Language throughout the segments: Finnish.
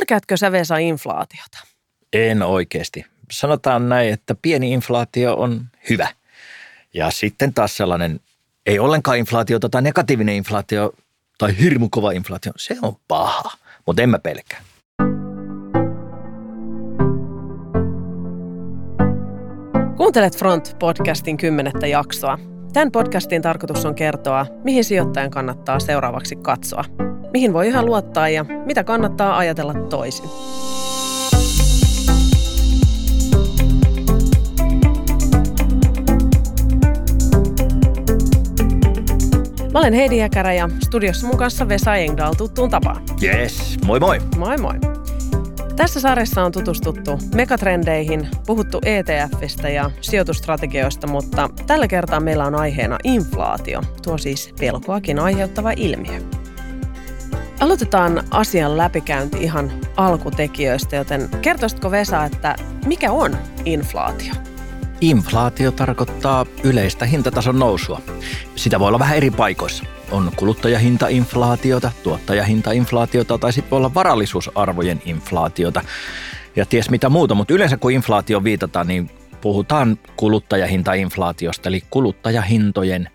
Pelkäätkö sä Vesa inflaatiota? En oikeasti. Sanotaan näin, että pieni inflaatio on hyvä. Ja sitten taas sellainen ei ollenkaan inflaatiota tai negatiivinen inflaatio tai hirmu kova inflaatio, se on paha, mutta en mä pelkää. Kuuntelet Front-podcastin kymmenettä jaksoa. Tämän podcastin tarkoitus on kertoa, mihin sijoittajan kannattaa seuraavaksi katsoa, mihin voi yhä luottaa ja mitä kannattaa ajatella toisin. Mä olen Heidi Jäkärä ja studiossa mun kanssa Vesa Engdahl tuttuun tapaan. Yes, moi moi. Moi moi. Tässä sarjassa on tutustuttu megatrendeihin, puhuttu ETFistä ja sijoitustrategioista, mutta tällä kertaa meillä on aiheena inflaatio, tuo siis pelkoakin aiheuttava ilmiö. Aloitetaan asian läpikäynti ihan alkutekijöistä, joten kertoisitko Vesa, että mikä on inflaatio? Inflaatio tarkoittaa yleistä hintatason nousua. Sitä voi olla vähän eri paikoissa. On kuluttajahintainflaatiota, tuottajahintainflaatiota tai sitten voi olla varallisuusarvojen inflaatiota ja ties mitä muuta, mutta yleensä kun inflaatio viitataan, niin puhutaan kuluttajahintainflaatiosta, eli kuluttajahintojen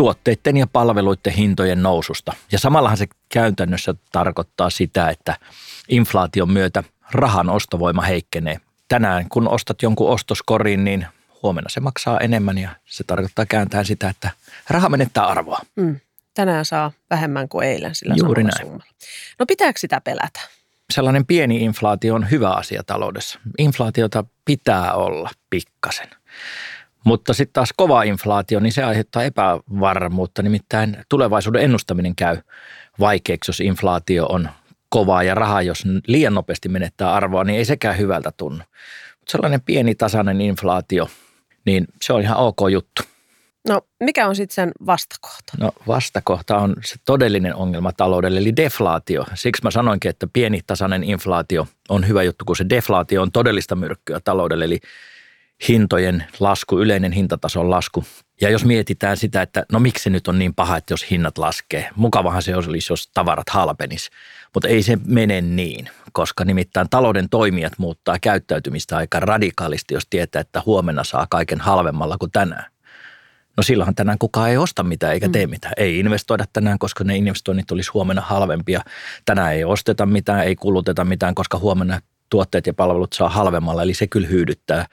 tuotteiden ja palveluiden hintojen noususta. Ja samallahan se käytännössä tarkoittaa sitä, että inflaation myötä rahan ostovoima heikkenee tänään kun ostat jonkun ostoskorin, niin huomenna se maksaa enemmän ja se tarkoittaa kääntää sitä, että raha menettää arvoa. Mm. Tänään saa vähemmän kuin eilen sillä Juuri näin. summalla. No pitääkö sitä pelätä? Sellainen pieni inflaatio on hyvä asia taloudessa. Inflaatiota pitää olla pikkasen. Mutta sitten taas kova inflaatio, niin se aiheuttaa epävarmuutta. Nimittäin tulevaisuuden ennustaminen käy vaikeaksi, jos inflaatio on kovaa ja raha, jos liian nopeasti menettää arvoa, niin ei sekään hyvältä tunnu. Mutta sellainen pieni tasainen inflaatio, niin se on ihan ok juttu. No mikä on sitten sen vastakohta? No vastakohta on se todellinen ongelma taloudelle, eli deflaatio. Siksi mä sanoinkin, että pieni tasainen inflaatio on hyvä juttu, kun se deflaatio on todellista myrkkyä taloudelle, eli hintojen lasku, yleinen hintatason lasku. Ja jos mietitään sitä, että no miksi nyt on niin paha, että jos hinnat laskee. Mukavahan se olisi, jos tavarat halpenis. Mutta ei se mene niin, koska nimittäin talouden toimijat muuttaa käyttäytymistä aika radikaalisti, jos tietää, että huomenna saa kaiken halvemmalla kuin tänään. No silloinhan tänään kukaan ei osta mitään eikä tee mm. mitään. Ei investoida tänään, koska ne investoinnit olisi huomenna halvempia. Tänään ei osteta mitään, ei kuluteta mitään, koska huomenna tuotteet ja palvelut saa halvemmalla. Eli se kyllä hyydyttää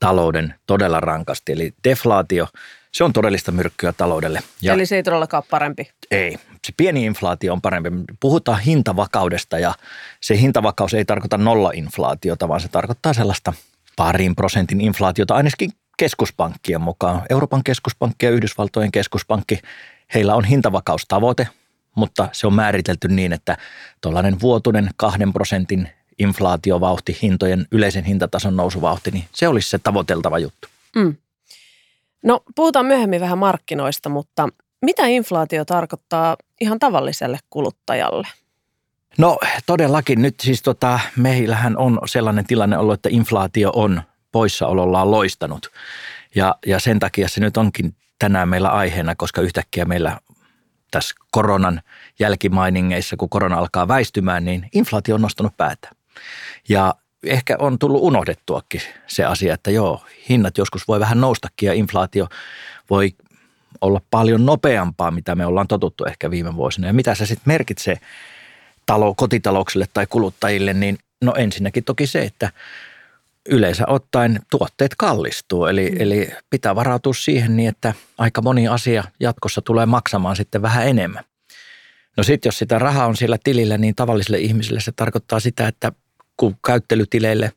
talouden todella rankasti. Eli deflaatio, se on todellista myrkkyä taloudelle. Ja Eli se ei todellakaan parempi? Ei. Se pieni inflaatio on parempi. Puhutaan hintavakaudesta ja se hintavakaus ei tarkoita nolla-inflaatiota, vaan se tarkoittaa sellaista parin prosentin inflaatiota ainakin keskuspankkien mukaan. Euroopan keskuspankki ja Yhdysvaltojen keskuspankki, heillä on hintavakaustavoite, mutta se on määritelty niin, että tuollainen vuotuinen kahden prosentin inflaatiovauhti, hintojen yleisen hintatason nousuvauhti, niin se olisi se tavoiteltava juttu. Mm. No puhutaan myöhemmin vähän markkinoista, mutta mitä inflaatio tarkoittaa ihan tavalliselle kuluttajalle? No todellakin nyt siis tota, meillähän on sellainen tilanne ollut, että inflaatio on poissaolollaan loistanut. Ja, ja sen takia se nyt onkin tänään meillä aiheena, koska yhtäkkiä meillä tässä koronan jälkimainingeissa, kun korona alkaa väistymään, niin inflaatio on nostanut päätä. Ja ehkä on tullut unohdettuakin se asia, että joo, hinnat joskus voi vähän noustakin ja inflaatio voi olla paljon nopeampaa, mitä me ollaan totuttu ehkä viime vuosina. Ja mitä se sitten merkitsee talo, kotitalouksille tai kuluttajille, niin no ensinnäkin toki se, että yleensä ottaen tuotteet kallistuu. Eli, mm. eli pitää varautua siihen niin, että aika moni asia jatkossa tulee maksamaan sitten vähän enemmän. No sitten jos sitä rahaa on siellä tilillä, niin tavallisille ihmisille se tarkoittaa sitä, että kun käyttelytileille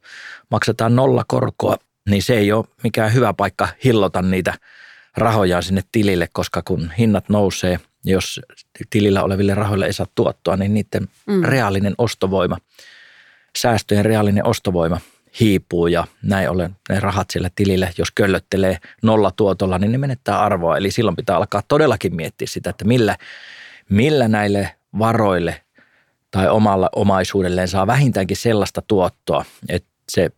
maksetaan nolla korkoa, niin se ei ole mikään hyvä paikka hillota niitä rahoja sinne tilille, koska kun hinnat nousee, jos tilillä oleville rahoille ei saa tuottoa, niin niiden mm. reaalinen ostovoima, säästöjen reaalinen ostovoima hiipuu ja näin ollen ne rahat siellä tilille, jos köllöttelee nolla tuotolla, niin ne menettää arvoa. Eli silloin pitää alkaa todellakin miettiä sitä, että millä, millä näille varoille tai omalla omaisuudelleen saa vähintäänkin sellaista tuottoa, että se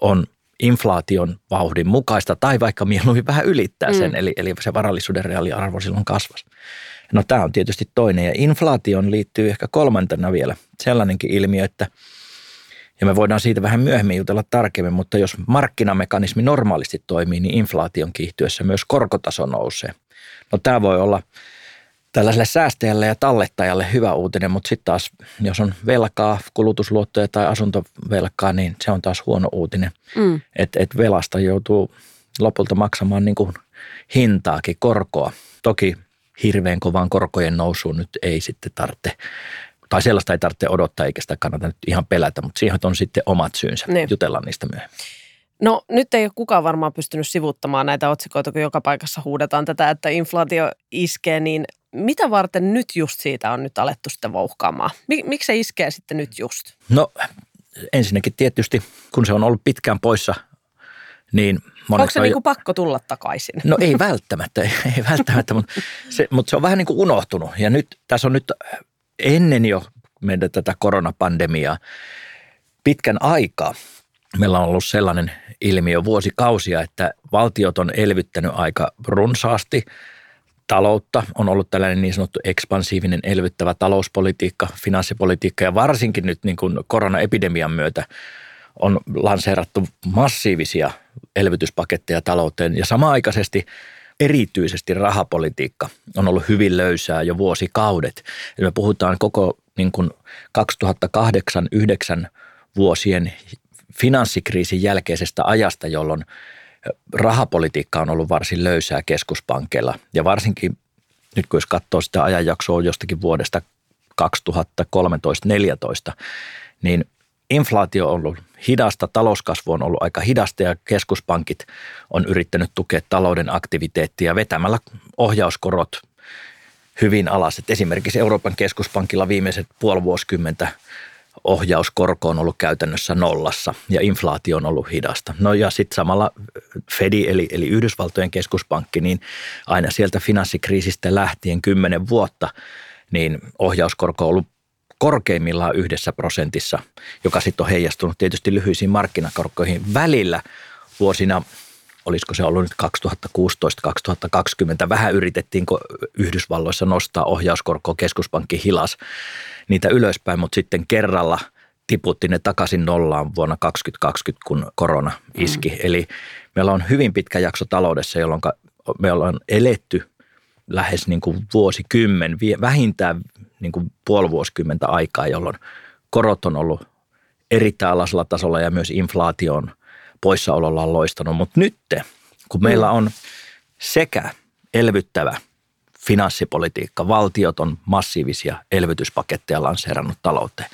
on inflaation vauhdin mukaista tai vaikka mieluummin vähän ylittää sen, mm. eli, eli se varallisuuden reaaliarvo silloin kasvasi. No tämä on tietysti toinen ja inflaation liittyy ehkä kolmantena vielä sellainenkin ilmiö, että ja me voidaan siitä vähän myöhemmin jutella tarkemmin, mutta jos markkinamekanismi normaalisti toimii, niin inflaation kiihtyessä myös korkotaso nousee. No tämä voi olla tällaiselle säästäjälle ja tallettajalle hyvä uutinen, mutta sitten taas jos on velkaa, kulutusluottoja tai asuntovelkaa, niin se on taas huono uutinen. Mm. Että et velasta joutuu lopulta maksamaan niin kuin hintaakin, korkoa. Toki hirveän kovaan korkojen nousuun nyt ei sitten tarvitse tai sellaista ei tarvitse odottaa eikä sitä kannata nyt ihan pelätä, mutta siihen on sitten omat syynsä. Niin. Jutellaan niistä myöhemmin. No nyt ei ole kukaan varmaan pystynyt sivuttamaan näitä otsikoita, kun joka paikassa huudetaan tätä, että inflaatio iskee, niin mitä varten nyt just siitä on nyt alettu sitten vouhkaamaan? Miksi se iskee sitten nyt just? No ensinnäkin tietysti, kun se on ollut pitkään poissa, niin Onko se on, niinku pakko tulla takaisin? No ei välttämättä, ei, ei välttämättä, mutta se, mutta se on vähän niin kuin unohtunut. Ja nyt tässä on nyt ennen jo meidän tätä koronapandemiaa pitkän aikaa meillä on ollut sellainen ilmiö vuosikausia, että valtiot on elvyttänyt aika runsaasti taloutta. On ollut tällainen niin sanottu ekspansiivinen elvyttävä talouspolitiikka, finanssipolitiikka ja varsinkin nyt niin kuin koronaepidemian myötä on lanseerattu massiivisia elvytyspaketteja talouteen ja samaaikaisesti erityisesti rahapolitiikka on ollut hyvin löysää jo vuosikaudet. Eli me puhutaan koko niin kuin 2008-2009 vuosien finanssikriisin jälkeisestä ajasta, jolloin rahapolitiikka on ollut varsin löysää keskuspankkeilla. Ja varsinkin nyt kun jos katsoo sitä ajanjaksoa jostakin vuodesta 2013-2014, niin inflaatio on ollut hidasta, talouskasvu on ollut aika hidasta ja keskuspankit on yrittänyt tukea talouden aktiviteettia vetämällä ohjauskorot hyvin alas. Et esimerkiksi Euroopan keskuspankilla viimeiset puoli vuosikymmentä ohjauskorko on ollut käytännössä nollassa ja inflaatio on ollut hidasta. No ja sitten samalla Fedi eli, eli Yhdysvaltojen keskuspankki, niin aina sieltä finanssikriisistä lähtien kymmenen vuotta, niin ohjauskorko on ollut korkeimmillaan yhdessä prosentissa, joka sitten on heijastunut tietysti lyhyisiin markkinakorkoihin välillä vuosina olisiko se ollut nyt 2016-2020, vähän yritettiin Yhdysvalloissa nostaa ohjauskorkoa, keskuspankki hilas niitä ylöspäin, mutta sitten kerralla tiputti ne takaisin nollaan vuonna 2020, kun korona iski. Mm. Eli meillä on hyvin pitkä jakso taloudessa, jolloin me ollaan eletty lähes niin kuin vuosikymmen, vähintään niin kuin puoli vuosikymmentä aikaa, jolloin korot on ollut erittäin alasella tasolla ja myös inflaation poissaololla on loistanut. Mutta nyt, kun meillä on sekä elvyttävä finanssipolitiikka, valtiot on massiivisia elvytyspaketteja lanseerannut talouteen,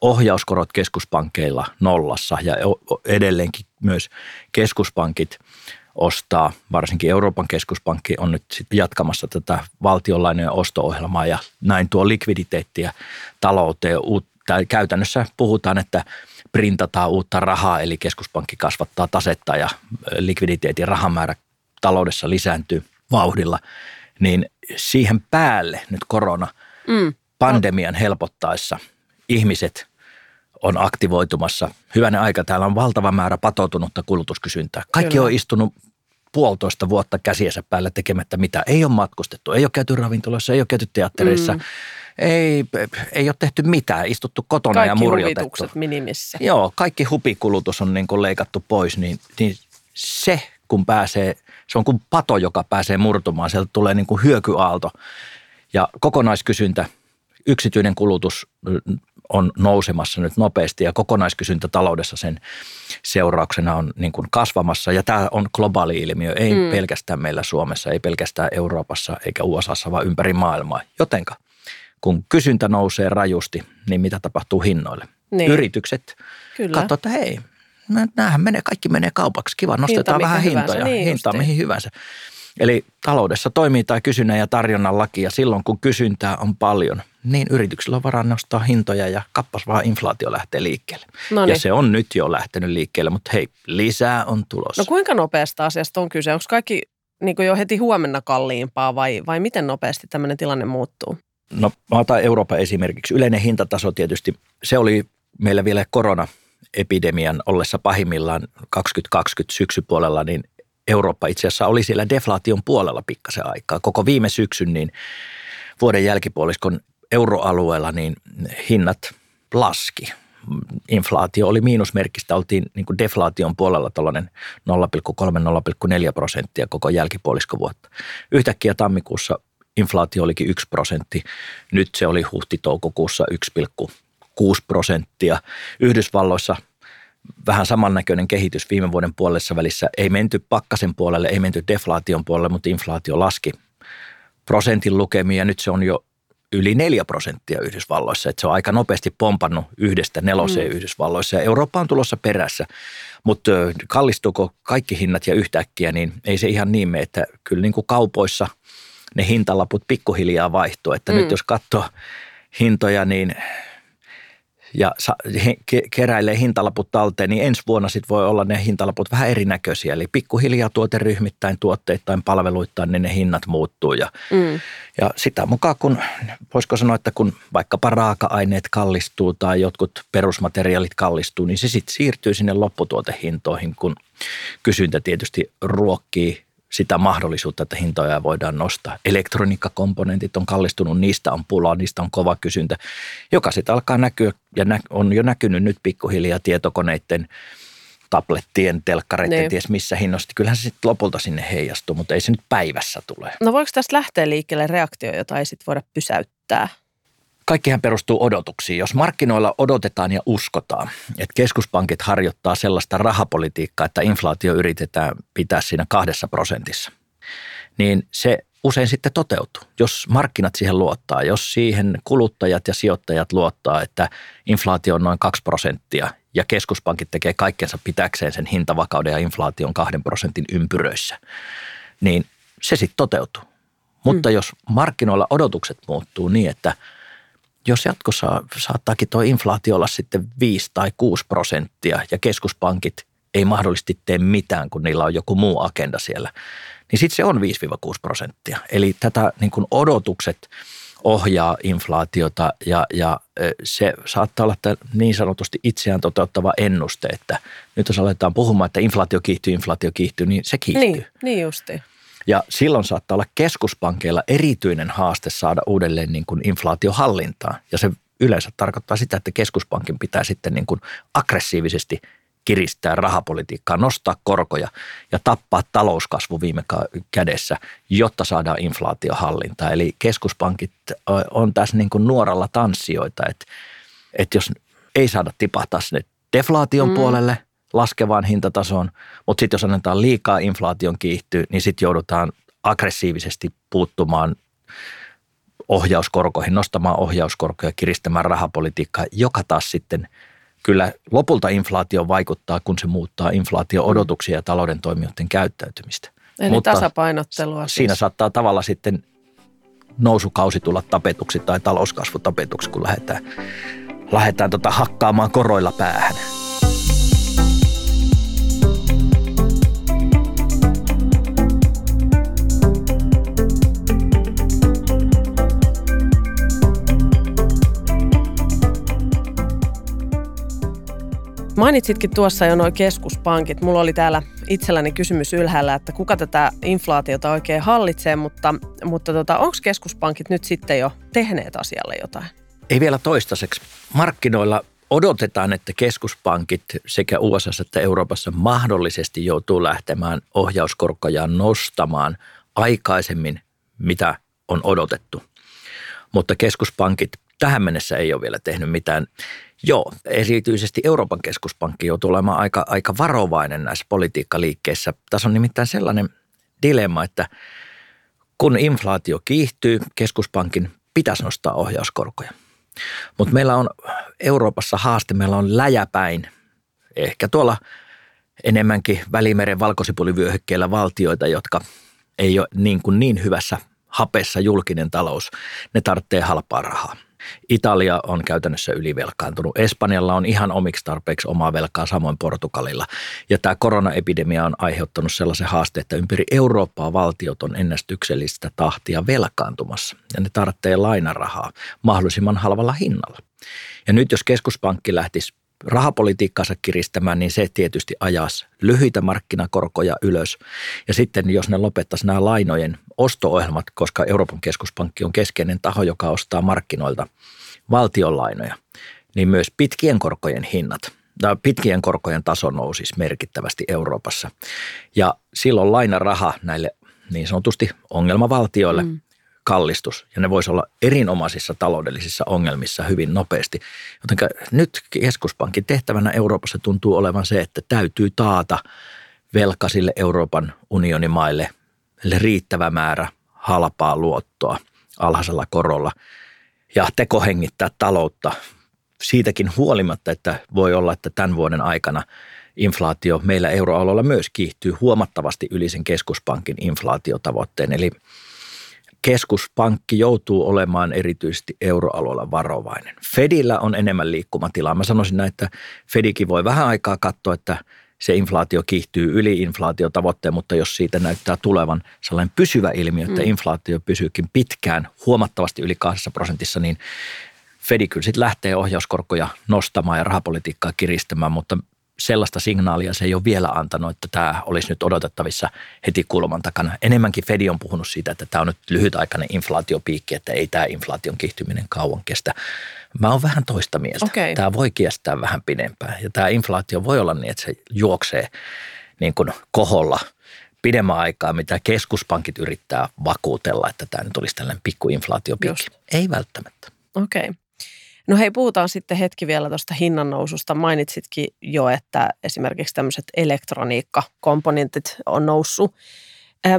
ohjauskorot keskuspankkeilla nollassa ja edelleenkin myös keskuspankit ostaa, varsinkin Euroopan keskuspankki on nyt jatkamassa tätä valtionlainojen osto-ohjelmaa ja näin tuo likviditeettiä talouteen. Käytännössä puhutaan, että printataan uutta rahaa, eli keskuspankki kasvattaa tasetta ja likviditeetin rahamäärä taloudessa lisääntyy vauhdilla, niin siihen päälle nyt korona mm. pandemian helpottaessa ihmiset on aktivoitumassa. Hyvänä aika, täällä on valtava määrä patoutunutta kulutuskysyntää. Kaikki Kyllä. on istunut puolitoista vuotta käsiensä päällä tekemättä mitä. Ei ole matkustettu, ei ole käyty ravintoloissa, ei ole käyty teattereissa. Mm ei, ei ole tehty mitään, istuttu kotona kaikki ja murjotettu. Kaikki minimissä. Joo, kaikki hupikulutus on niin kuin leikattu pois, niin, niin se kun pääsee, se on kuin pato, joka pääsee murtumaan, sieltä tulee niin kuin hyökyaalto. Ja kokonaiskysyntä, yksityinen kulutus on nousemassa nyt nopeasti ja kokonaiskysyntä taloudessa sen seurauksena on niin kuin kasvamassa. Ja tämä on globaali ilmiö, ei mm. pelkästään meillä Suomessa, ei pelkästään Euroopassa eikä USAssa, vaan ympäri maailmaa. Jotenka kun kysyntä nousee rajusti, niin mitä tapahtuu hinnoille? Niin. Yritykset katsovat, että hei, näähän menee, kaikki menee kaupaksi, kiva, nostetaan Hinta, vähän hintoja, niin hintaa mihin hyvänsä. Eli taloudessa toimii tämä kysynnän ja tarjonnan laki ja silloin kun kysyntää on paljon, niin yrityksillä on varaa nostaa hintoja ja kappas vaan inflaatio lähtee liikkeelle. Noniin. Ja se on nyt jo lähtenyt liikkeelle, mutta hei, lisää on tulossa. No kuinka nopeasta asiasta on kyse? Onko kaikki niin jo heti huomenna kalliimpaa vai, vai miten nopeasti tämmöinen tilanne muuttuu? No mä otan Euroopan esimerkiksi. Yleinen hintataso tietysti, se oli meillä vielä koronaepidemian ollessa pahimmillaan 2020 syksypuolella, niin Eurooppa itse asiassa oli siellä deflaation puolella pikkasen aikaa. Koko viime syksyn niin vuoden jälkipuoliskon euroalueella, niin hinnat laski. Inflaatio oli miinusmerkistä, oltiin niin kuin deflaation puolella tuollainen 0,3-0,4 prosenttia koko jälkipuoliskovuotta. Yhtäkkiä tammikuussa inflaatio olikin 1 prosentti, nyt se oli huhti-toukokuussa 1,6 prosenttia. Yhdysvalloissa vähän samannäköinen kehitys viime vuoden puolessa välissä. Ei menty pakkasen puolelle, ei menty deflaation puolelle, mutta inflaatio laski prosentin lukemia. Nyt se on jo yli 4 prosenttia Yhdysvalloissa. Että se on aika nopeasti pompannut yhdestä neloseen mm. Yhdysvalloissa ja Eurooppa on tulossa perässä. Mutta kallistuuko kaikki hinnat ja yhtäkkiä, niin ei se ihan niin mene, että kyllä niin kuin kaupoissa ne hintalaput pikkuhiljaa vaihtuu. Että mm. nyt jos katsoo hintoja, niin ja he, keräilee hintalaput talteen, niin ensi vuonna sitten voi olla ne hintalaput vähän erinäköisiä. Eli pikkuhiljaa tuoteryhmittäin, tuotteittain, palveluittain, niin ne hinnat muuttuu. Ja, mm. ja sitä mukaan, kun voisiko sanoa, että kun vaikkapa raaka-aineet kallistuu tai jotkut perusmateriaalit kallistuu, niin se sitten siirtyy sinne lopputuotehintoihin, kun kysyntä tietysti ruokkii sitä mahdollisuutta, että hintoja voidaan nostaa. Elektroniikkakomponentit on kallistunut, niistä on pulaa, niistä on kova kysyntä, joka sitten alkaa näkyä ja on jo näkynyt nyt pikkuhiljaa tietokoneiden tablettien, telkkareiden, niin. ties missä hinnoista. Kyllähän se sitten lopulta sinne heijastuu, mutta ei se nyt päivässä tule. No voiko tästä lähteä liikkeelle reaktio, jota ei sitten voida pysäyttää? Kaikkihan perustuu odotuksiin. Jos markkinoilla odotetaan ja uskotaan, että keskuspankit harjoittaa sellaista rahapolitiikkaa, että inflaatio yritetään pitää siinä kahdessa prosentissa, niin se usein sitten toteutuu, jos markkinat siihen luottaa, jos siihen kuluttajat ja sijoittajat luottaa, että inflaatio on noin 2 prosenttia ja keskuspankit tekee kaikkensa pitäkseen sen hintavakauden ja inflaation kahden prosentin ympyröissä, niin se sitten toteutuu. Mutta mm. jos markkinoilla odotukset muuttuu niin, että – jos jatkossa saattaakin tuo inflaatio olla sitten 5 tai 6 prosenttia ja keskuspankit ei mahdollisesti tee mitään, kun niillä on joku muu agenda siellä, niin sitten se on 5-6 prosenttia. Eli tätä niin kuin odotukset ohjaa inflaatiota ja, ja se saattaa olla niin sanotusti itseään toteuttava ennuste, että nyt jos aletaan puhumaan, että inflaatio kiihtyy, inflaatio kiihtyy, niin se kiihtyy. Niin, niin justiin. Ja silloin saattaa olla keskuspankeilla erityinen haaste saada uudelleen niin kuin inflaatiohallintaa. Ja se yleensä tarkoittaa sitä, että keskuspankin pitää sitten niin kuin aggressiivisesti kiristää rahapolitiikkaa, nostaa korkoja ja tappaa talouskasvu viime kädessä, jotta saadaan inflaatiohallintaa. Eli keskuspankit on tässä niin kuin nuoralla tanssijoita, että, että jos ei saada tipahtaa sinne deflaation mm. puolelle – laskevaan hintatasoon, mutta sitten jos annetaan liikaa inflaation kiihtyä, niin sitten joudutaan aggressiivisesti puuttumaan ohjauskorkoihin, nostamaan ohjauskorkoja, kiristämään rahapolitiikkaa, joka taas sitten kyllä lopulta inflaatio vaikuttaa, kun se muuttaa inflaatio-odotuksia ja talouden toimijoiden käyttäytymistä. Eli Mutta tasapainottelua. Siis. Siinä saattaa tavalla sitten nousukausi tulla tapetuksi tai talouskasvu tapetuksi, kun lähdetään, lähdetään tota hakkaamaan koroilla päähän. Mainitsitkin tuossa jo nuo keskuspankit. Mulla oli täällä itselläni kysymys ylhäällä, että kuka tätä inflaatiota oikein hallitsee, mutta, mutta tota, onko keskuspankit nyt sitten jo tehneet asialle jotain? Ei vielä toistaiseksi. Markkinoilla odotetaan, että keskuspankit sekä USA että Euroopassa mahdollisesti joutuu lähtemään ohjauskorkojaan nostamaan aikaisemmin, mitä on odotettu. Mutta keskuspankit tähän mennessä ei ole vielä tehnyt mitään. Joo, erityisesti Euroopan keskuspankki joutuu olemaan aika, aika varovainen näissä politiikkaliikkeissä. Tässä on nimittäin sellainen dilemma, että kun inflaatio kiihtyy, keskuspankin pitäisi nostaa ohjauskorkoja. Mutta meillä on Euroopassa haaste, meillä on läjäpäin, ehkä tuolla enemmänkin Välimeren valkosipulivyöhykkeellä valtioita, jotka ei ole niin, kuin niin hyvässä hapessa julkinen talous. Ne tarvitsee halpaa rahaa. Italia on käytännössä ylivelkaantunut. Espanjalla on ihan omiksi tarpeeksi omaa velkaa, samoin Portugalilla. Ja tämä koronaepidemia on aiheuttanut sellaisen haasteen, että ympäri Eurooppaa valtiot on ennästyksellistä tahtia velkaantumassa. Ja ne tarvitsee lainarahaa mahdollisimman halvalla hinnalla. Ja nyt jos keskuspankki lähtisi rahapolitiikkaansa kiristämään, niin se tietysti ajas lyhyitä markkinakorkoja ylös. Ja sitten jos ne lopettaisiin nämä lainojen osto-ohjelmat, koska Euroopan keskuspankki on keskeinen taho, joka ostaa markkinoilta valtionlainoja, niin myös pitkien korkojen hinnat – pitkien korkojen taso nousisi merkittävästi Euroopassa. Ja silloin lainaraha näille niin sanotusti ongelmavaltioille mm. Kallistus, ja ne voisi olla erinomaisissa taloudellisissa ongelmissa hyvin nopeasti. Joten nyt keskuspankin tehtävänä Euroopassa tuntuu olevan se, että täytyy taata velkaisille Euroopan unionin maille riittävä määrä halpaa luottoa alhaisella korolla ja tekohengittää taloutta siitäkin huolimatta, että voi olla, että tämän vuoden aikana inflaatio meillä euroalueella myös kiihtyy huomattavasti yli sen keskuspankin inflaatiotavoitteen. Eli keskuspankki joutuu olemaan erityisesti euroalueella varovainen. Fedillä on enemmän liikkumatilaa. Mä sanoisin näin, että Fedikin voi vähän aikaa katsoa, että se inflaatio kiihtyy yli inflaatiotavoitteen, mutta jos siitä näyttää tulevan sellainen pysyvä ilmiö, että mm. inflaatio pysyykin pitkään huomattavasti yli kahdessa prosentissa, niin Fedi kyllä sitten lähtee ohjauskorkoja nostamaan ja rahapolitiikkaa kiristämään, mutta sellaista signaalia se ei ole vielä antanut, että tämä olisi nyt odotettavissa heti kulman takana. Enemmänkin Fedi on puhunut siitä, että tämä on nyt lyhytaikainen inflaatiopiikki, että ei tämä inflaation kihtyminen kauan kestä. Mä oon vähän toista mieltä. Okay. Tämä voi kestää vähän pidempään ja tämä inflaatio voi olla niin, että se juoksee niin kuin koholla pidemmän aikaa, mitä keskuspankit yrittää vakuutella, että tämä nyt olisi tällainen pikku inflaatiopiikki. Just. Ei välttämättä. Okei. Okay. No hei, puhutaan sitten hetki vielä tuosta hinnannoususta. Mainitsitkin jo, että esimerkiksi tämmöiset elektroniikkakomponentit on noussut.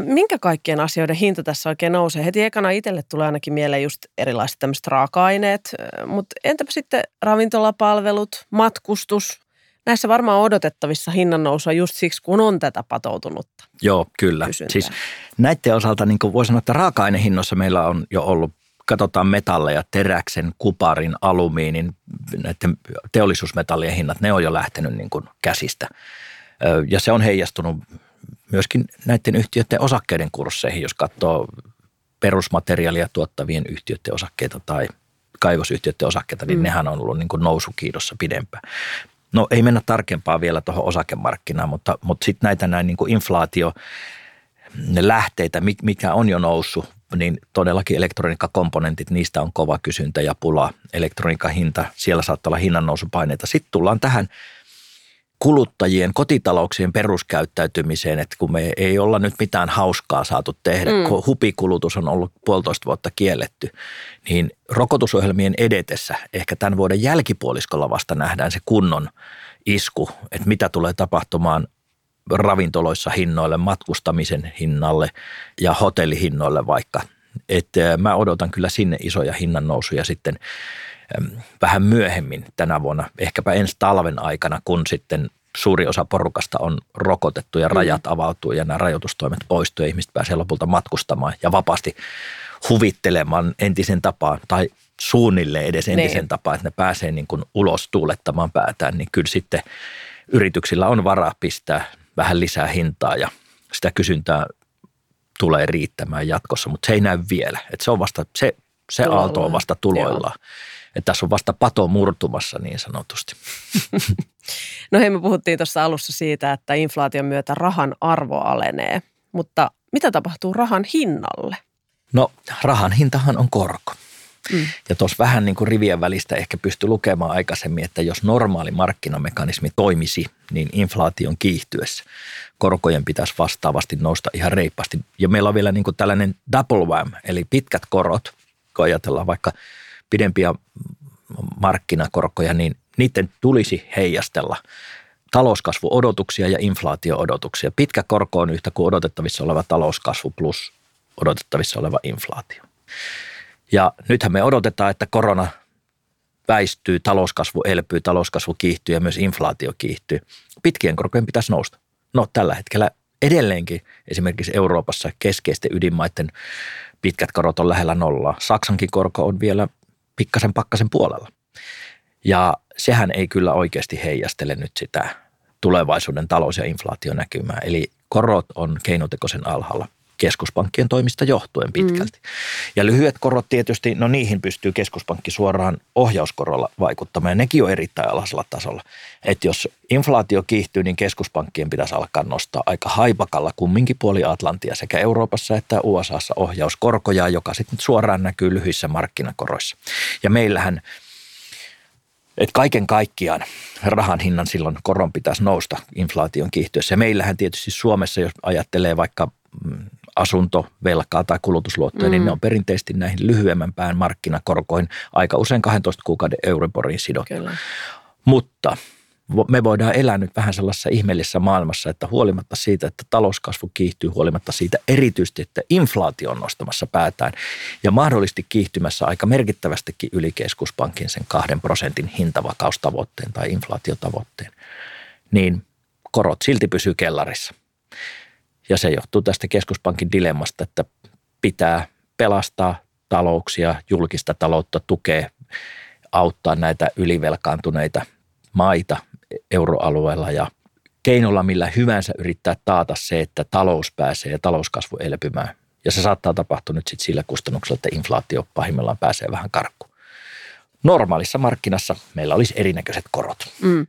Minkä kaikkien asioiden hinta tässä oikein nousee? Heti ekana itselle tulee ainakin mieleen just erilaiset tämmöiset raaka-aineet, mutta entäpä sitten ravintolapalvelut, matkustus? Näissä varmaan odotettavissa hinnannousua just siksi, kun on tätä patoutunutta. Joo, kyllä. Kysyntää. Siis näiden osalta niin voi sanoa, että raaka-ainehinnoissa meillä on jo ollut katsotaan metalleja, teräksen, kuparin, alumiinin, näiden teollisuusmetallien hinnat, ne on jo lähtenyt niin kuin käsistä. Ja se on heijastunut myöskin näiden yhtiöiden osakkeiden kursseihin, jos katsoo perusmateriaalia tuottavien yhtiöiden osakkeita tai kaivosyhtiöiden osakkeita, niin mm. nehän on ollut niin kuin nousukiidossa pidempään. No ei mennä tarkempaa vielä tuohon osakemarkkinaan, mutta, mutta sitten näitä näin niin kuin inflaatio lähteitä, mikä on jo noussut niin todellakin elektroniikkakomponentit, niistä on kova kysyntä ja pula. Elektroniikkahinta, siellä saattaa olla hinnannousupaineita. Sitten tullaan tähän kuluttajien, kotitalouksien peruskäyttäytymiseen, että kun me ei olla nyt mitään hauskaa saatu tehdä, mm. kun hupikulutus on ollut puolitoista vuotta kielletty, niin rokotusohjelmien edetessä ehkä tämän vuoden jälkipuoliskolla vasta nähdään se kunnon isku, että mitä tulee tapahtumaan ravintoloissa hinnoille, matkustamisen hinnalle ja hotellihinnoille vaikka. Että mä odotan kyllä sinne isoja hinnannousuja sitten vähän myöhemmin tänä vuonna, ehkäpä ensi talven aikana, kun sitten suuri osa porukasta on rokotettu ja rajat mm. avautuu ja nämä rajoitustoimet poistuu ja ihmiset pääsee lopulta matkustamaan ja vapaasti huvittelemaan entisen tapaan tai suunnilleen edes entisen niin. tapaan, että ne pääsee niin kuin ulos tuulettamaan päätään, niin kyllä sitten yrityksillä on varaa pistää vähän lisää hintaa ja sitä kysyntää tulee riittämään jatkossa, mutta se ei näy vielä. Et se on vasta, se, se aalto on vasta tuloilla. Että tässä on vasta pato murtumassa niin sanotusti. no hei, me puhuttiin tuossa alussa siitä, että inflaation myötä rahan arvo alenee, mutta mitä tapahtuu rahan hinnalle? No rahan hintahan on korko. Mm. Ja tuossa vähän niin kuin rivien välistä ehkä pystyi lukemaan aikaisemmin, että jos normaali markkinamekanismi toimisi, niin inflaation kiihtyessä korkojen pitäisi vastaavasti nousta ihan reippaasti. Ja meillä on vielä niin kuin tällainen double wham, eli pitkät korot, kun ajatellaan vaikka pidempiä markkinakorkoja, niin niiden tulisi heijastella talouskasvuodotuksia ja inflaatioodotuksia. Pitkä korko on yhtä kuin odotettavissa oleva talouskasvu plus odotettavissa oleva inflaatio. Ja nythän me odotetaan, että korona väistyy, talouskasvu elpyy, talouskasvu kiihtyy ja myös inflaatio kiihtyy. Pitkien korkojen pitäisi nousta. No tällä hetkellä edelleenkin esimerkiksi Euroopassa keskeisten ydinmaiden pitkät korot on lähellä nollaa. Saksankin korko on vielä pikkasen pakkasen puolella. Ja sehän ei kyllä oikeasti heijastele nyt sitä tulevaisuuden talous- ja inflaationäkymää. Eli korot on keinotekoisen alhaalla. Keskuspankkien toimista johtuen pitkälti. Mm. Ja lyhyet korot tietysti, no niihin pystyy keskuspankki suoraan ohjauskorolla vaikuttamaan ja nekin on erittäin alasella tasolla. Että jos inflaatio kiihtyy, niin keskuspankkien pitäisi alkaa nostaa aika haipakalla kumminkin puoli Atlantia sekä Euroopassa että USAssa ohjauskorkoja, joka sitten suoraan näkyy lyhyissä markkinakoroissa. Ja meillähän että kaiken kaikkiaan rahan hinnan silloin koron pitäisi nousta inflaation kiihtyessä. Ja meillähän tietysti Suomessa, jos ajattelee vaikka asuntovelkaa tai kulutusluottoja, mm. niin ne on perinteisesti näihin lyhyemmän pään markkinakorkoihin aika usein 12 kuukauden Euriboriin sidottu. Kyllä. Mutta me voidaan elää nyt vähän sellaisessa ihmeellisessä maailmassa, että huolimatta siitä, että talouskasvu kiihtyy, huolimatta siitä erityisesti, että inflaatio on nostamassa päätään ja mahdollisesti kiihtymässä aika merkittävästikin yli keskuspankin sen kahden prosentin hintavakaustavoitteen tai inflaatiotavoitteen, niin korot silti pysyy kellarissa. Ja se johtuu tästä keskuspankin dilemmasta, että pitää pelastaa talouksia, julkista taloutta tukea, auttaa näitä ylivelkaantuneita maita euroalueella ja keinolla millä hyvänsä yrittää taata se, että talous pääsee ja talouskasvu elpymään. Ja se saattaa tapahtua nyt sitten sillä kustannuksella, että inflaatio pahimmillaan pääsee vähän karkkuun. Normaalissa markkinassa meillä olisi erinäköiset korot. Mm.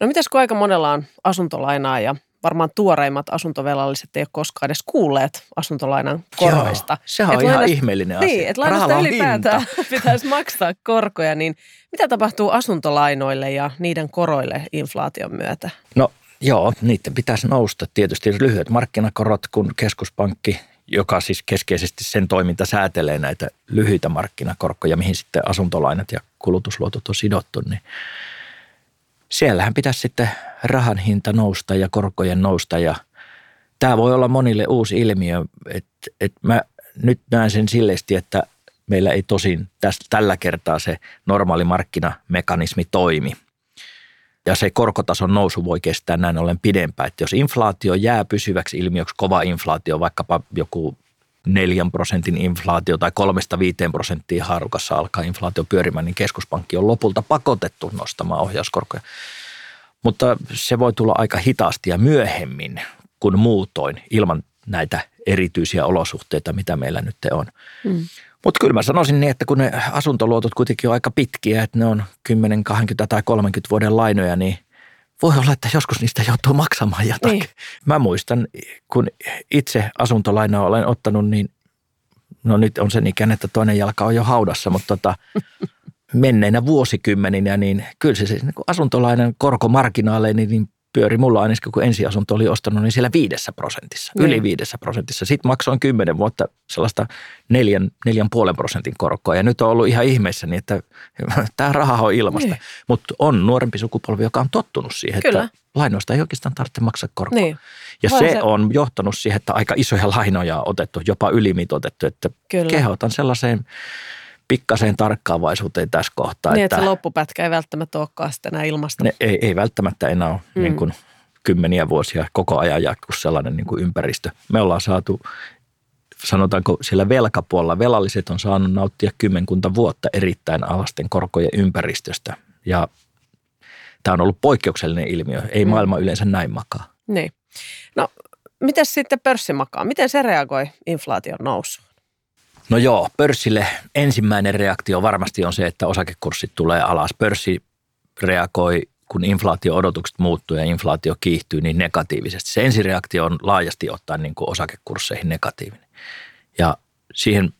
No mitäs kun aika monella on asuntolainaa ja varmaan tuoreimmat asuntovelalliset ei ole koskaan edes kuulleet asuntolainan koroista. Joo, se on et ihan lainasta, ihmeellinen asia. Niin, että lainasta ylipäätään pitäisi maksaa korkoja, niin mitä tapahtuu asuntolainoille ja niiden koroille inflaation myötä? No joo, niiden pitäisi nousta tietysti lyhyet markkinakorot, kun keskuspankki joka siis keskeisesti sen toiminta säätelee näitä lyhyitä markkinakorkoja, mihin sitten asuntolainat ja kulutusluotot on sidottu, niin siellähän pitäisi sitten rahan hinta nousta ja korkojen nousta ja tämä voi olla monille uusi ilmiö, että et mä nyt näen sen silleesti, että meillä ei tosin tästä, tällä kertaa se normaali markkinamekanismi toimi. Ja se korkotason nousu voi kestää näin ollen pidempään. Että jos inflaatio jää pysyväksi ilmiöksi, kova inflaatio, vaikkapa joku 4 prosentin inflaatio tai 3-5 prosenttia haarukassa alkaa inflaatio pyörimään, niin keskuspankki on lopulta pakotettu nostamaan ohjauskorkoja. Mutta se voi tulla aika hitaasti ja myöhemmin kuin muutoin ilman näitä erityisiä olosuhteita, mitä meillä nyt on. Mm. Mutta kyllä mä sanoisin niin, että kun ne asuntoluotot kuitenkin on aika pitkiä, että ne on 10, 20 tai 30 vuoden lainoja, niin voi olla, että joskus niistä joutuu maksamaan jotakin. Niin. Mä muistan, kun itse asuntolainaa olen ottanut, niin no nyt on sen ikään, että toinen jalka on jo haudassa, mutta tota, menneinä vuosikymmeninä, niin kyllä se, se niin asuntolainan korkomarginaaleini niin pyöri mulla aina, kun ensiasunto oli ostanut, niin siellä viidessä prosentissa, niin. yli viidessä prosentissa. Sitten maksoin kymmenen vuotta sellaista neljän, neljän puolen prosentin korkoa ja nyt on ollut ihan ihmeissäni, että tämä raha on ilmasta. Niin. Mutta on nuorempi sukupolvi, joka on tottunut siihen, Kyllä. että lainoista ei oikeastaan tarvitse maksaa korkoa. Niin. Ja se, se on johtanut siihen, että aika isoja lainoja on otettu, jopa ylimitoitettu, että Kyllä. kehotan sellaiseen pikkasen tarkkaavaisuuteen tässä kohtaa. Niin, että, että se loppupätkä ei välttämättä olekaan sitten enää ilmasta. Ne, ei, ei välttämättä enää ole mm. niin kuin kymmeniä vuosia koko ajan jatkuu sellainen niin kuin ympäristö. Me ollaan saatu, sanotaanko siellä velkapuolella, velalliset on saanut nauttia kymmenkunta vuotta erittäin alasten korkojen ympäristöstä. Ja tämä on ollut poikkeuksellinen ilmiö. Ei mm. maailma yleensä näin makaa. Niin. No, miten sitten pörssi makaa? Miten se reagoi inflaation nousuun? No joo, pörssille ensimmäinen reaktio varmasti on se, että osakekurssit tulee alas. Pörssi reagoi, kun inflaatio-odotukset muuttuu ja inflaatio kiihtyy, niin negatiivisesti. Se ensireaktio on laajasti ottaen niin kuin osakekursseihin negatiivinen. Ja siihen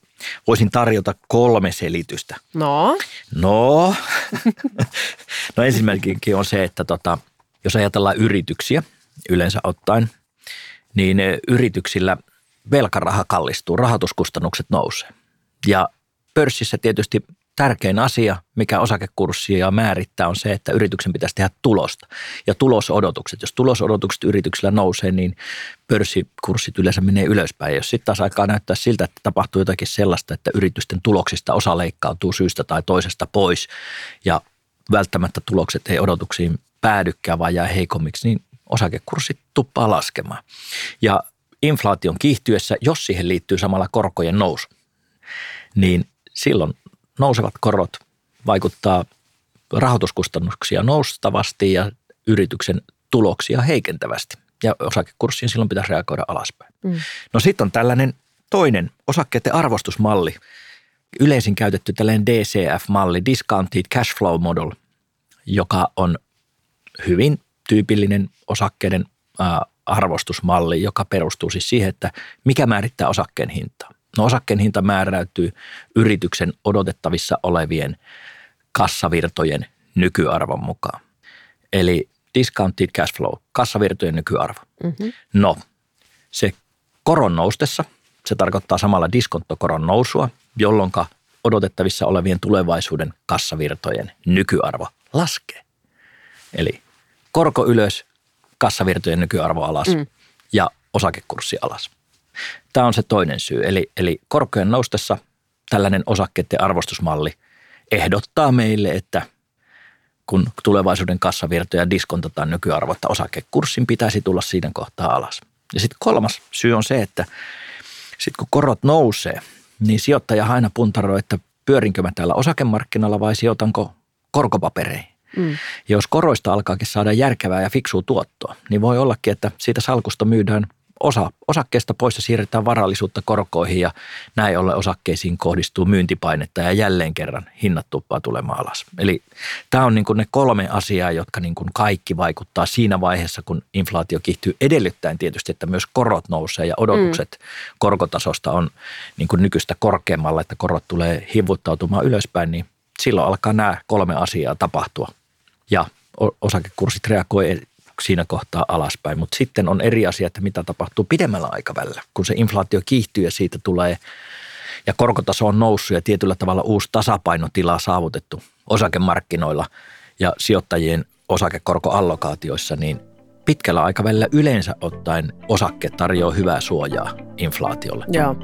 voisin tarjota kolme selitystä. No? No, no ensimmäinenkin on se, että tota, jos ajatellaan yrityksiä yleensä ottaen, niin yrityksillä – velkaraha kallistuu, rahoituskustannukset nousee. Ja pörssissä tietysti tärkein asia, mikä osakekurssia määrittää, on se, että yrityksen pitäisi tehdä tulosta. Ja tulosodotukset. Jos tulosodotukset yrityksellä nousee, niin pörssikurssit yleensä menee ylöspäin. Jos sitten taas aikaa näyttää siltä, että tapahtuu jotakin sellaista, että yritysten tuloksista osa leikkautuu syystä tai toisesta pois ja välttämättä tulokset ei odotuksiin päädykään, vaan jää heikommiksi, niin osakekurssit tuppaa laskemaan. Ja inflaation kiihtyessä, jos siihen liittyy samalla korkojen nousu, niin silloin nousevat korot vaikuttaa rahoituskustannuksia noustavasti ja yrityksen tuloksia heikentävästi. Ja osakekurssiin silloin pitäisi reagoida alaspäin. Mm. No sitten on tällainen toinen osakkeiden arvostusmalli, yleisin käytetty tällainen DCF-malli, Discounted Cash Flow Model, joka on hyvin tyypillinen osakkeiden arvostusmalli, joka perustuu siis siihen, että mikä määrittää osakkeen hintaa. No osakkeen hinta määräytyy yrityksen odotettavissa olevien kassavirtojen nykyarvon mukaan. Eli discounted cash flow, kassavirtojen nykyarvo. Mm-hmm. No, se koron noustessa, se tarkoittaa samalla diskonttokoron nousua, jolloin odotettavissa olevien tulevaisuuden kassavirtojen nykyarvo laskee. Eli korko ylös, kassavirtojen nykyarvo alas mm. ja osakekurssi alas. Tämä on se toinen syy. Eli, eli korkojen noustessa tällainen osakkeiden arvostusmalli ehdottaa meille, että kun tulevaisuuden kassavirtoja diskontataan nykyarvotta, osakekurssin pitäisi tulla siinä kohtaa alas. Ja sitten kolmas syy on se, että sitten kun korot nousee, niin sijoittaja aina puntaroi, että pyörinkö mä täällä osakemarkkinalla vai sijoitanko korkopapereihin. Mm. Ja jos koroista alkaakin saada järkevää ja fiksua tuottoa, niin voi ollakin, että siitä salkusta myydään osa osakkeesta pois ja siirretään varallisuutta korkoihin ja näin ollen osakkeisiin kohdistuu myyntipainetta ja jälleen kerran hinnat tuppaa tulemaan alas. Eli tämä on niin kuin ne kolme asiaa, jotka niin kuin kaikki vaikuttaa siinä vaiheessa, kun inflaatio kiihtyy edellyttäen tietysti, että myös korot nousee ja odotukset mm. korkotasosta on niin kuin nykyistä korkeammalla, että korot tulee hivuttautumaan ylöspäin, niin silloin alkaa nämä kolme asiaa tapahtua ja osakekurssit reagoi siinä kohtaa alaspäin. Mutta sitten on eri asia, että mitä tapahtuu pidemmällä aikavälillä, kun se inflaatio kiihtyy ja siitä tulee ja korkotaso on noussut ja tietyllä tavalla uusi tasapainotila saavutettu osakemarkkinoilla ja sijoittajien osakekorkoallokaatioissa, niin pitkällä aikavälillä yleensä ottaen osakkeet tarjoaa hyvää suojaa inflaatiolle. Joo.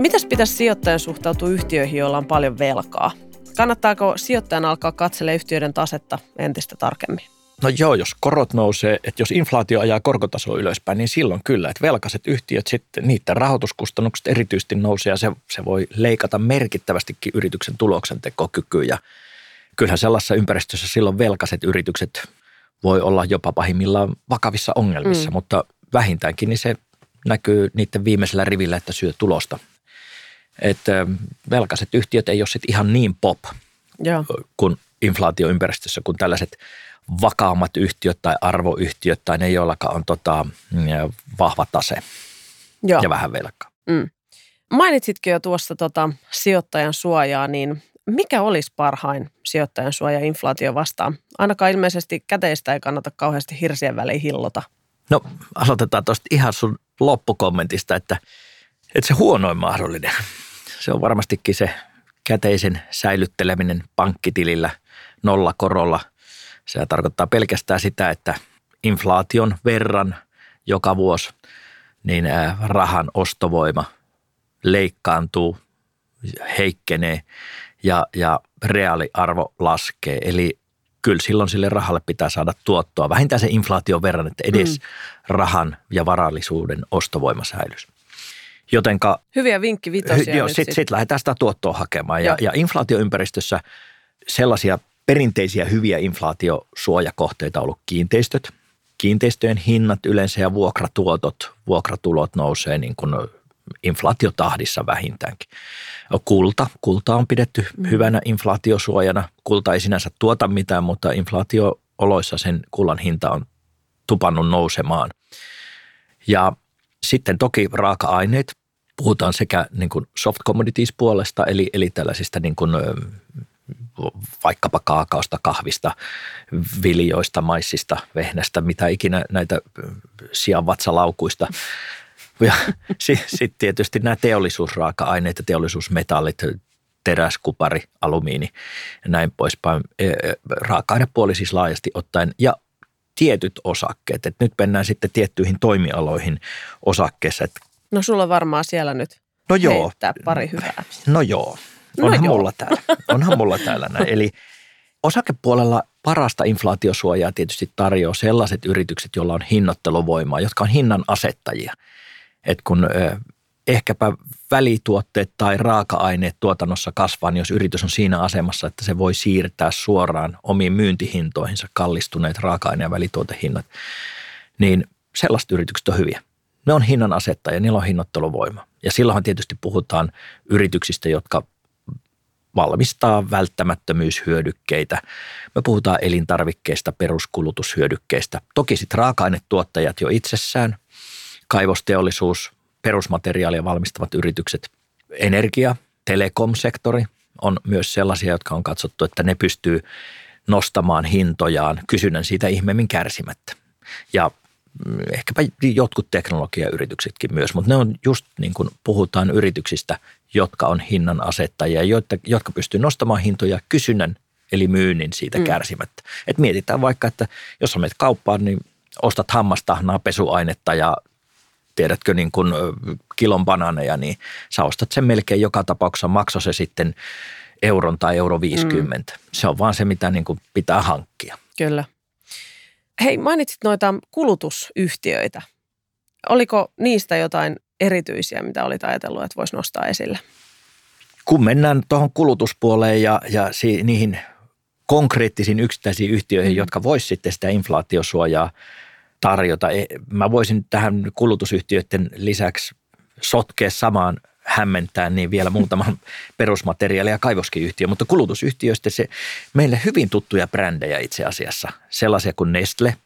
Mitäs pitäisi sijoittajan suhtautua yhtiöihin, joilla on paljon velkaa? Kannattaako sijoittajan alkaa katsella yhtiöiden tasetta entistä tarkemmin? No joo, jos korot nousee, että jos inflaatio ajaa korkotasoa ylöspäin, niin silloin kyllä, että velkaiset yhtiöt sitten, niiden rahoituskustannukset erityisesti nousee ja se, se voi leikata merkittävästikin yrityksen tuloksentekokykyä. Ja kyllähän sellaisessa ympäristössä silloin velkaiset yritykset voi olla jopa pahimmillaan vakavissa ongelmissa, mm. mutta vähintäänkin niin se näkyy niiden viimeisellä rivillä, että syö tulosta että velkaiset yhtiöt ei ole sitten ihan niin pop Joo. kuin inflaatioympäristössä, kuin tällaiset vakaammat yhtiöt tai arvoyhtiöt tai ne, joilla on tota, vahva tase Joo. ja vähän velkaa. Mm. Mainitsitkin jo tuossa tota, sijoittajan suojaa, niin mikä olisi parhain sijoittajan suoja inflaatio vastaan? Ainakaan ilmeisesti käteistä ei kannata kauheasti hirsien väliin hillota. No aloitetaan tuosta ihan sun loppukommentista, että, että se huonoin mahdollinen se on varmastikin se käteisen säilytteleminen pankkitilillä nolla korolla. Se tarkoittaa pelkästään sitä, että inflaation verran joka vuosi niin rahan ostovoima leikkaantuu, heikkenee ja, ja reaaliarvo laskee. Eli kyllä silloin sille rahalle pitää saada tuottoa vähintään se inflaation verran, että edes mm. rahan ja varallisuuden ostovoima säilyisi. Jotenka, Hyviä vinkkivitosia. Joo, sitten sit, sit lähdetään sitä tuottoa hakemaan. Ja, ja inflaatioympäristössä sellaisia perinteisiä hyviä inflaatiosuojakohteita on ollut kiinteistöt. Kiinteistöjen hinnat yleensä ja vuokratuotot, vuokratulot nousee niin kuin inflaatiotahdissa vähintäänkin. Kulta, kulta on pidetty mm. hyvänä inflaatiosuojana. Kulta ei sinänsä tuota mitään, mutta inflaatiooloissa sen kullan hinta on tupannut nousemaan. Ja sitten toki raaka-aineet, puhutaan sekä niin kuin soft commodities puolesta, eli, eli tällaisista niin kuin, vaikkapa kaakaosta, kahvista, viljoista, maissista, vehnästä, mitä ikinä näitä sianvatsalaukuista. Ja sitten sit tietysti nämä teollisuusraaka-aineet ja teollisuusmetallit, teräs, kupari, alumiini ja näin poispäin. E, e, raaka-ainepuoli siis laajasti ottaen. Ja tietyt osakkeet. Et nyt mennään sitten tiettyihin toimialoihin osakkeessa. Et No sulla varmaan siellä nyt no joo. heittää pari hyvää. No joo, no onhan, no joo. Mulla täällä, onhan mulla täällä näin. Eli osakepuolella parasta inflaatiosuojaa tietysti tarjoaa sellaiset yritykset, joilla on hinnoitteluvoimaa, jotka on hinnan asettajia. Et kun ehkäpä välituotteet tai raaka-aineet tuotannossa kasvaa, niin jos yritys on siinä asemassa, että se voi siirtää suoraan omiin myyntihintoihinsa kallistuneet raaka-aine- ja välituotehinnat, niin sellaiset yritykset on hyviä. Ne on hinnan asettajia, niillä on hinnoitteluvoima. Ja silloinhan tietysti puhutaan yrityksistä, jotka valmistaa välttämättömyyshyödykkeitä. Me puhutaan elintarvikkeista, peruskulutushyödykkeistä. Toki sitten raaka-ainetuottajat jo itsessään, kaivosteollisuus, perusmateriaalia valmistavat yritykset, energia, telekom-sektori on myös sellaisia, jotka on katsottu, että ne pystyy nostamaan hintojaan kysynnän siitä ihmeemmin kärsimättä. Ja ehkäpä jotkut teknologiayrityksetkin myös, mutta ne on just niin kuin puhutaan yrityksistä, jotka on hinnan asettajia, jotka pystyy nostamaan hintoja kysynnän eli myynnin siitä mm. kärsimättä. Et mietitään vaikka, että jos menet kauppaan, niin ostat hammastahnaa, pesuainetta ja tiedätkö niin kuin kilon bananeja, niin sä ostat sen melkein joka tapauksessa, makso se sitten euron tai euro 50. Mm. Se on vaan se, mitä niin kuin pitää hankkia. Kyllä. Hei, mainitsit noita kulutusyhtiöitä. Oliko niistä jotain erityisiä, mitä olit ajatellut, että voisi nostaa esille? Kun mennään tuohon kulutuspuoleen ja, ja si, niihin konkreettisiin yksittäisiin yhtiöihin, mm. jotka voisivat sitten sitä inflaatiosuojaa tarjota. E, mä voisin tähän kulutusyhtiöiden lisäksi sotkea samaan hämmentää niin vielä muutaman perusmateriaali- ja kaivoskiyhtiö, mutta kulutusyhtiöistä se meille hyvin tuttuja brändejä itse asiassa. Sellaisia kuin Nestle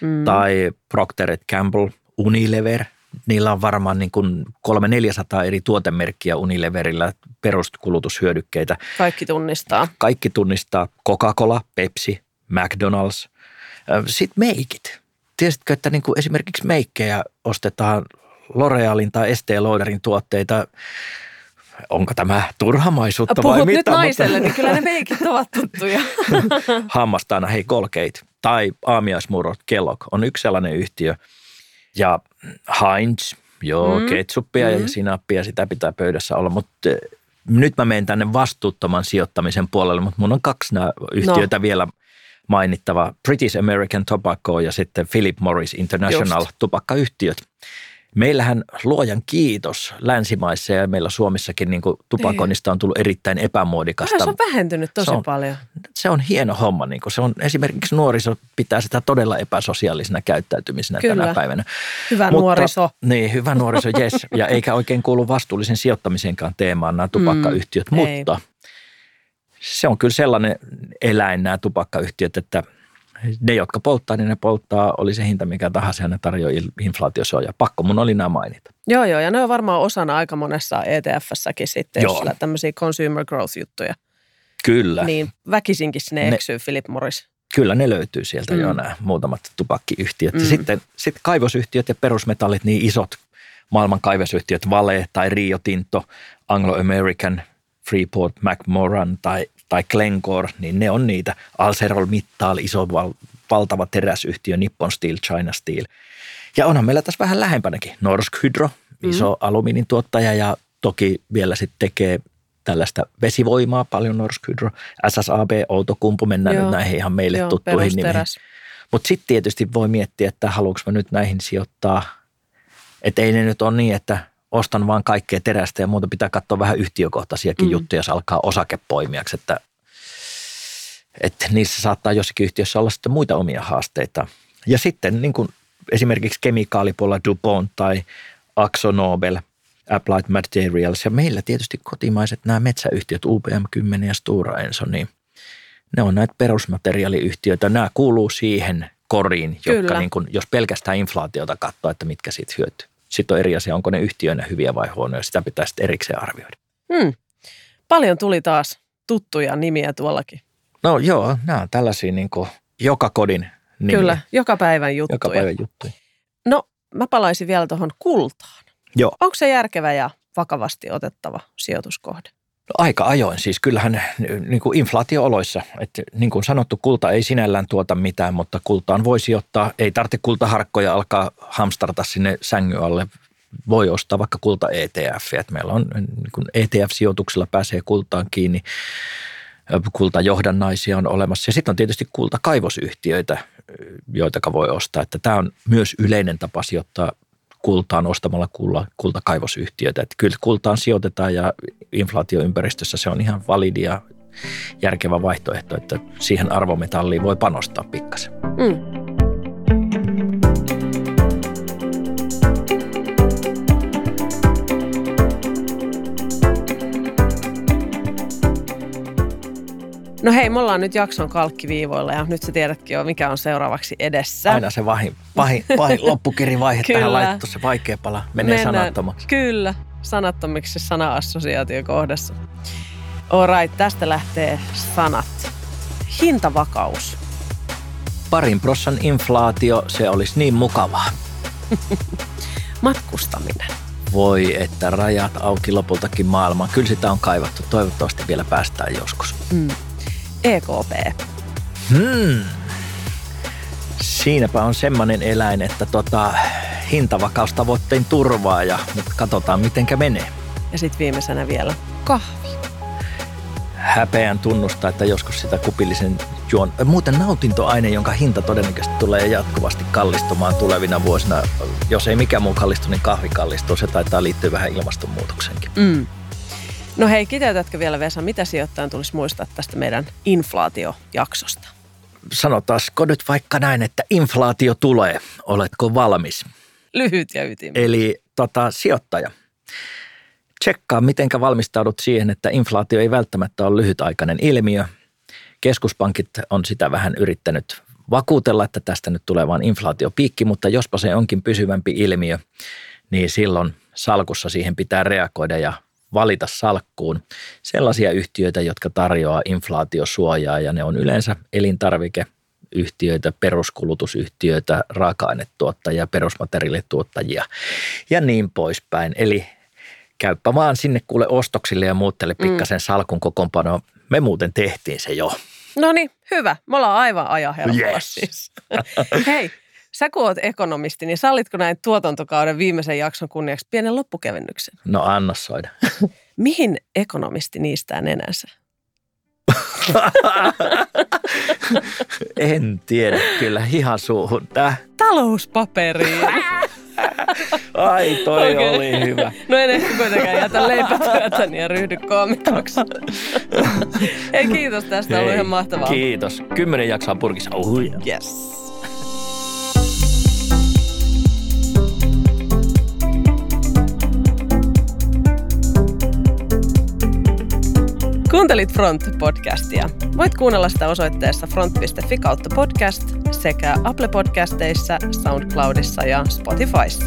mm. tai Procter Gamble, Unilever. Niillä on varmaan niin kuin 300-400 eri tuotemerkkiä Unileverillä peruskulutushyödykkeitä. Kaikki tunnistaa. Kaikki tunnistaa. Coca-Cola, Pepsi, McDonald's. Sitten meikit tiesitkö, että niin kuin esimerkiksi meikkejä ostetaan L'Orealin tai Estee Lauderin tuotteita onko tämä turhamaisuutta Puhut vai nyt mitä? naiselle, mutta... niin kyllä ne meikit ovat tuttuja. Hammastaana, hei Colgate tai aamiaismurrot Kellogg on yksi sellainen yhtiö. Ja Heinz, joo, mm. ketsuppia mm. ja sinappia, sitä pitää pöydässä olla, mutta eh, nyt mä menen tänne vastuuttoman sijoittamisen puolelle, mutta mun on kaksi nämä yhtiötä no. vielä mainittava British American Tobacco ja sitten Philip Morris International Just. tupakkayhtiöt. Meillähän luojan kiitos länsimaissa ja meillä Suomessakin niin kuin tupakoinnista on tullut erittäin epämuodikasta. se on vähentynyt tosi se on, paljon. Se on hieno homma. Niin kuin se on, esimerkiksi nuoriso pitää sitä todella epäsosiaalisena käyttäytymisenä Kyllä. tänä päivänä. Hyvä Mutta, nuoriso. Niin, hyvä nuoriso, yes. ja eikä oikein kuulu vastuullisen sijoittamisenkaan teemaan nämä tupakkayhtiöt. Mm, mutta ei se on kyllä sellainen eläin nämä tupakkayhtiöt, että ne, jotka polttaa, niin ne polttaa, oli se hinta mikä tahansa, ja ne tarjoaa inflaatiosuojaa. Pakko mun oli nämä mainita. Joo, joo, ja ne on varmaan osana aika monessa ETF-säkin sitten, joo. jos tämmöisiä consumer growth-juttuja. Kyllä. Niin väkisinkin sinne ne, eksyy Philip Morris. Kyllä ne löytyy sieltä mm. jo nämä muutamat tupakkiyhtiöt. Mm. sitten, sitten kaivosyhtiöt ja perusmetallit, niin isot maailman kaivosyhtiöt, Vale tai Rio Tinto, Anglo American, Freeport, McMoran tai, tai Glencore, niin ne on niitä. Alcerol Mittal, iso val, valtava teräsyhtiö, Nippon Steel, China Steel. Ja onhan meillä tässä vähän lähempänäkin Norsk Hydro, iso mm. alumiinin tuottaja ja toki vielä sitten tekee tällaista vesivoimaa paljon Norsk Hydro. SSAB, Outokumpu, mennään Joo. nyt näihin ihan meille Joo, tuttuihin nimiin. Mutta sitten tietysti voi miettiä, että haluanko mä nyt näihin sijoittaa. Että ei ne nyt ole niin, että ostan vaan kaikkea terästä ja muuta pitää katsoa vähän yhtiökohtaisiakin mm. juttuja, jos alkaa osakepoimijaksi, että, että niissä saattaa jossakin yhtiössä olla sitten muita omia haasteita. Ja sitten niin kuin esimerkiksi kemikaalipuolella DuPont tai Axonobel, Applied Materials ja meillä tietysti kotimaiset nämä metsäyhtiöt UPM10 ja Stura Enso, niin ne on näitä perusmateriaaliyhtiöitä. Nämä kuuluu siihen koriin, jotka niin kuin, jos pelkästään inflaatiota katsoo, että mitkä siitä hyötyy. Sitten on eri asia, onko ne yhtiöinä hyviä vai huonoja. Sitä pitää sitten erikseen arvioida. Hmm. Paljon tuli taas tuttuja nimiä tuollakin. No joo, nämä on tällaisia niin kuin joka kodin nimiä. Kyllä, joka päivän juttuja. Joka päivän juttuja. No, mä palaisin vielä tuohon kultaan. Joo. Onko se järkevä ja vakavasti otettava sijoituskohde? No, aika ajoin. Siis kyllähän niin kuin inflaatiooloissa, että niin kuin sanottu, kulta ei sinällään tuota mitään, mutta kultaan voisi ottaa, ei tarvitse kultaharkkoja alkaa hamstarta sinne sängyn alle. Voi ostaa vaikka kulta ETF, että meillä on niin kuin ETF-sijoituksella pääsee kultaan kiinni, kultajohdannaisia on olemassa. Ja sitten on tietysti kultakaivosyhtiöitä, joita voi ostaa. Että tämä on myös yleinen tapa sijoittaa kultaan ostamalla kulta, kultakaivosyhtiöitä. Että kyllä kultaan sijoitetaan ja inflaatioympäristössä se on ihan validi ja järkevä vaihtoehto, että siihen arvometalliin voi panostaa pikkasen. Mm. No hei, me ollaan nyt jakson kalkkiviivoilla ja nyt sä tiedätkin jo, mikä on seuraavaksi edessä. Aina se vahin, pahin, pahin loppukirivaihe tähän laitettu se vaikea pala. Menee Mennään, sanattomaksi. Kyllä, sanattomiksi se sana-assosiaatio kohdassa. Alright, tästä lähtee sanat. Hintavakaus. Parin prossan inflaatio, se olisi niin mukavaa. Matkustaminen. Voi, että rajat auki lopultakin maailmaan. Kyllä sitä on kaivattu. Toivottavasti vielä päästään joskus. Mm. EKP? Hmm. Siinäpä on semmoinen eläin, että tota, hintavakaustavoitteen turvaa ja mutta katsotaan mitenkä menee. Ja sitten viimeisenä vielä kahvi. Häpeän tunnustaa, että joskus sitä kupillisen juon. Muuten nautintoaine, jonka hinta todennäköisesti tulee jatkuvasti kallistumaan tulevina vuosina. Jos ei mikään muu kallistu, niin kahvi kallistuu. Se taitaa liittyä vähän ilmastonmuutokseenkin. Mm. No hei, kiteytätkö vielä Vesa, mitä sijoittajan tulisi muistaa tästä meidän inflaatiojaksosta? Sanotaanko nyt vaikka näin, että inflaatio tulee. Oletko valmis? Lyhyt ja ytimellinen. Eli tota, sijoittaja. Tsekkaa, miten valmistaudut siihen, että inflaatio ei välttämättä ole lyhytaikainen ilmiö. Keskuspankit on sitä vähän yrittänyt vakuutella, että tästä nyt tulee vain inflaatiopiikki, mutta jospa se onkin pysyvämpi ilmiö, niin silloin salkussa siihen pitää reagoida ja valita salkkuun sellaisia yhtiöitä, jotka tarjoaa inflaatiosuojaa ja ne on yleensä elintarvikeyhtiöitä, peruskulutusyhtiöitä, raaka-ainetuottajia, perusmateriaalituottajia ja niin poispäin. Eli käyppä vaan sinne kuule ostoksille ja muuttele mm. pikkasen mm. salkun kokoonpano. Me muuten tehtiin se jo. No niin, hyvä. Me ollaan aivan ajan yes. siis. Hei, Sä kun oot ekonomisti, niin sallitko näin tuotantokauden viimeisen jakson kunniaksi pienen loppukevennyksen? No anna soida. Mihin ekonomisti niistää nenänsä? en tiedä, kyllä ihan suuhun. Tää. Talouspaperiin. Ai, toi okay. oli hyvä. No en ehkä kuitenkaan jätä leipätyötäni ja ryhdy koomikoksi. Hei, kiitos tästä, Hei, ollut ihan mahtavaa. Kiitos. Kymmenen jaksoa purkissa. Oh, yes. Kuuntelit Front-podcastia. Voit kuunnella sitä osoitteessa front.fi kautta podcast sekä Apple Podcasteissa, SoundCloudissa ja Spotifyssa.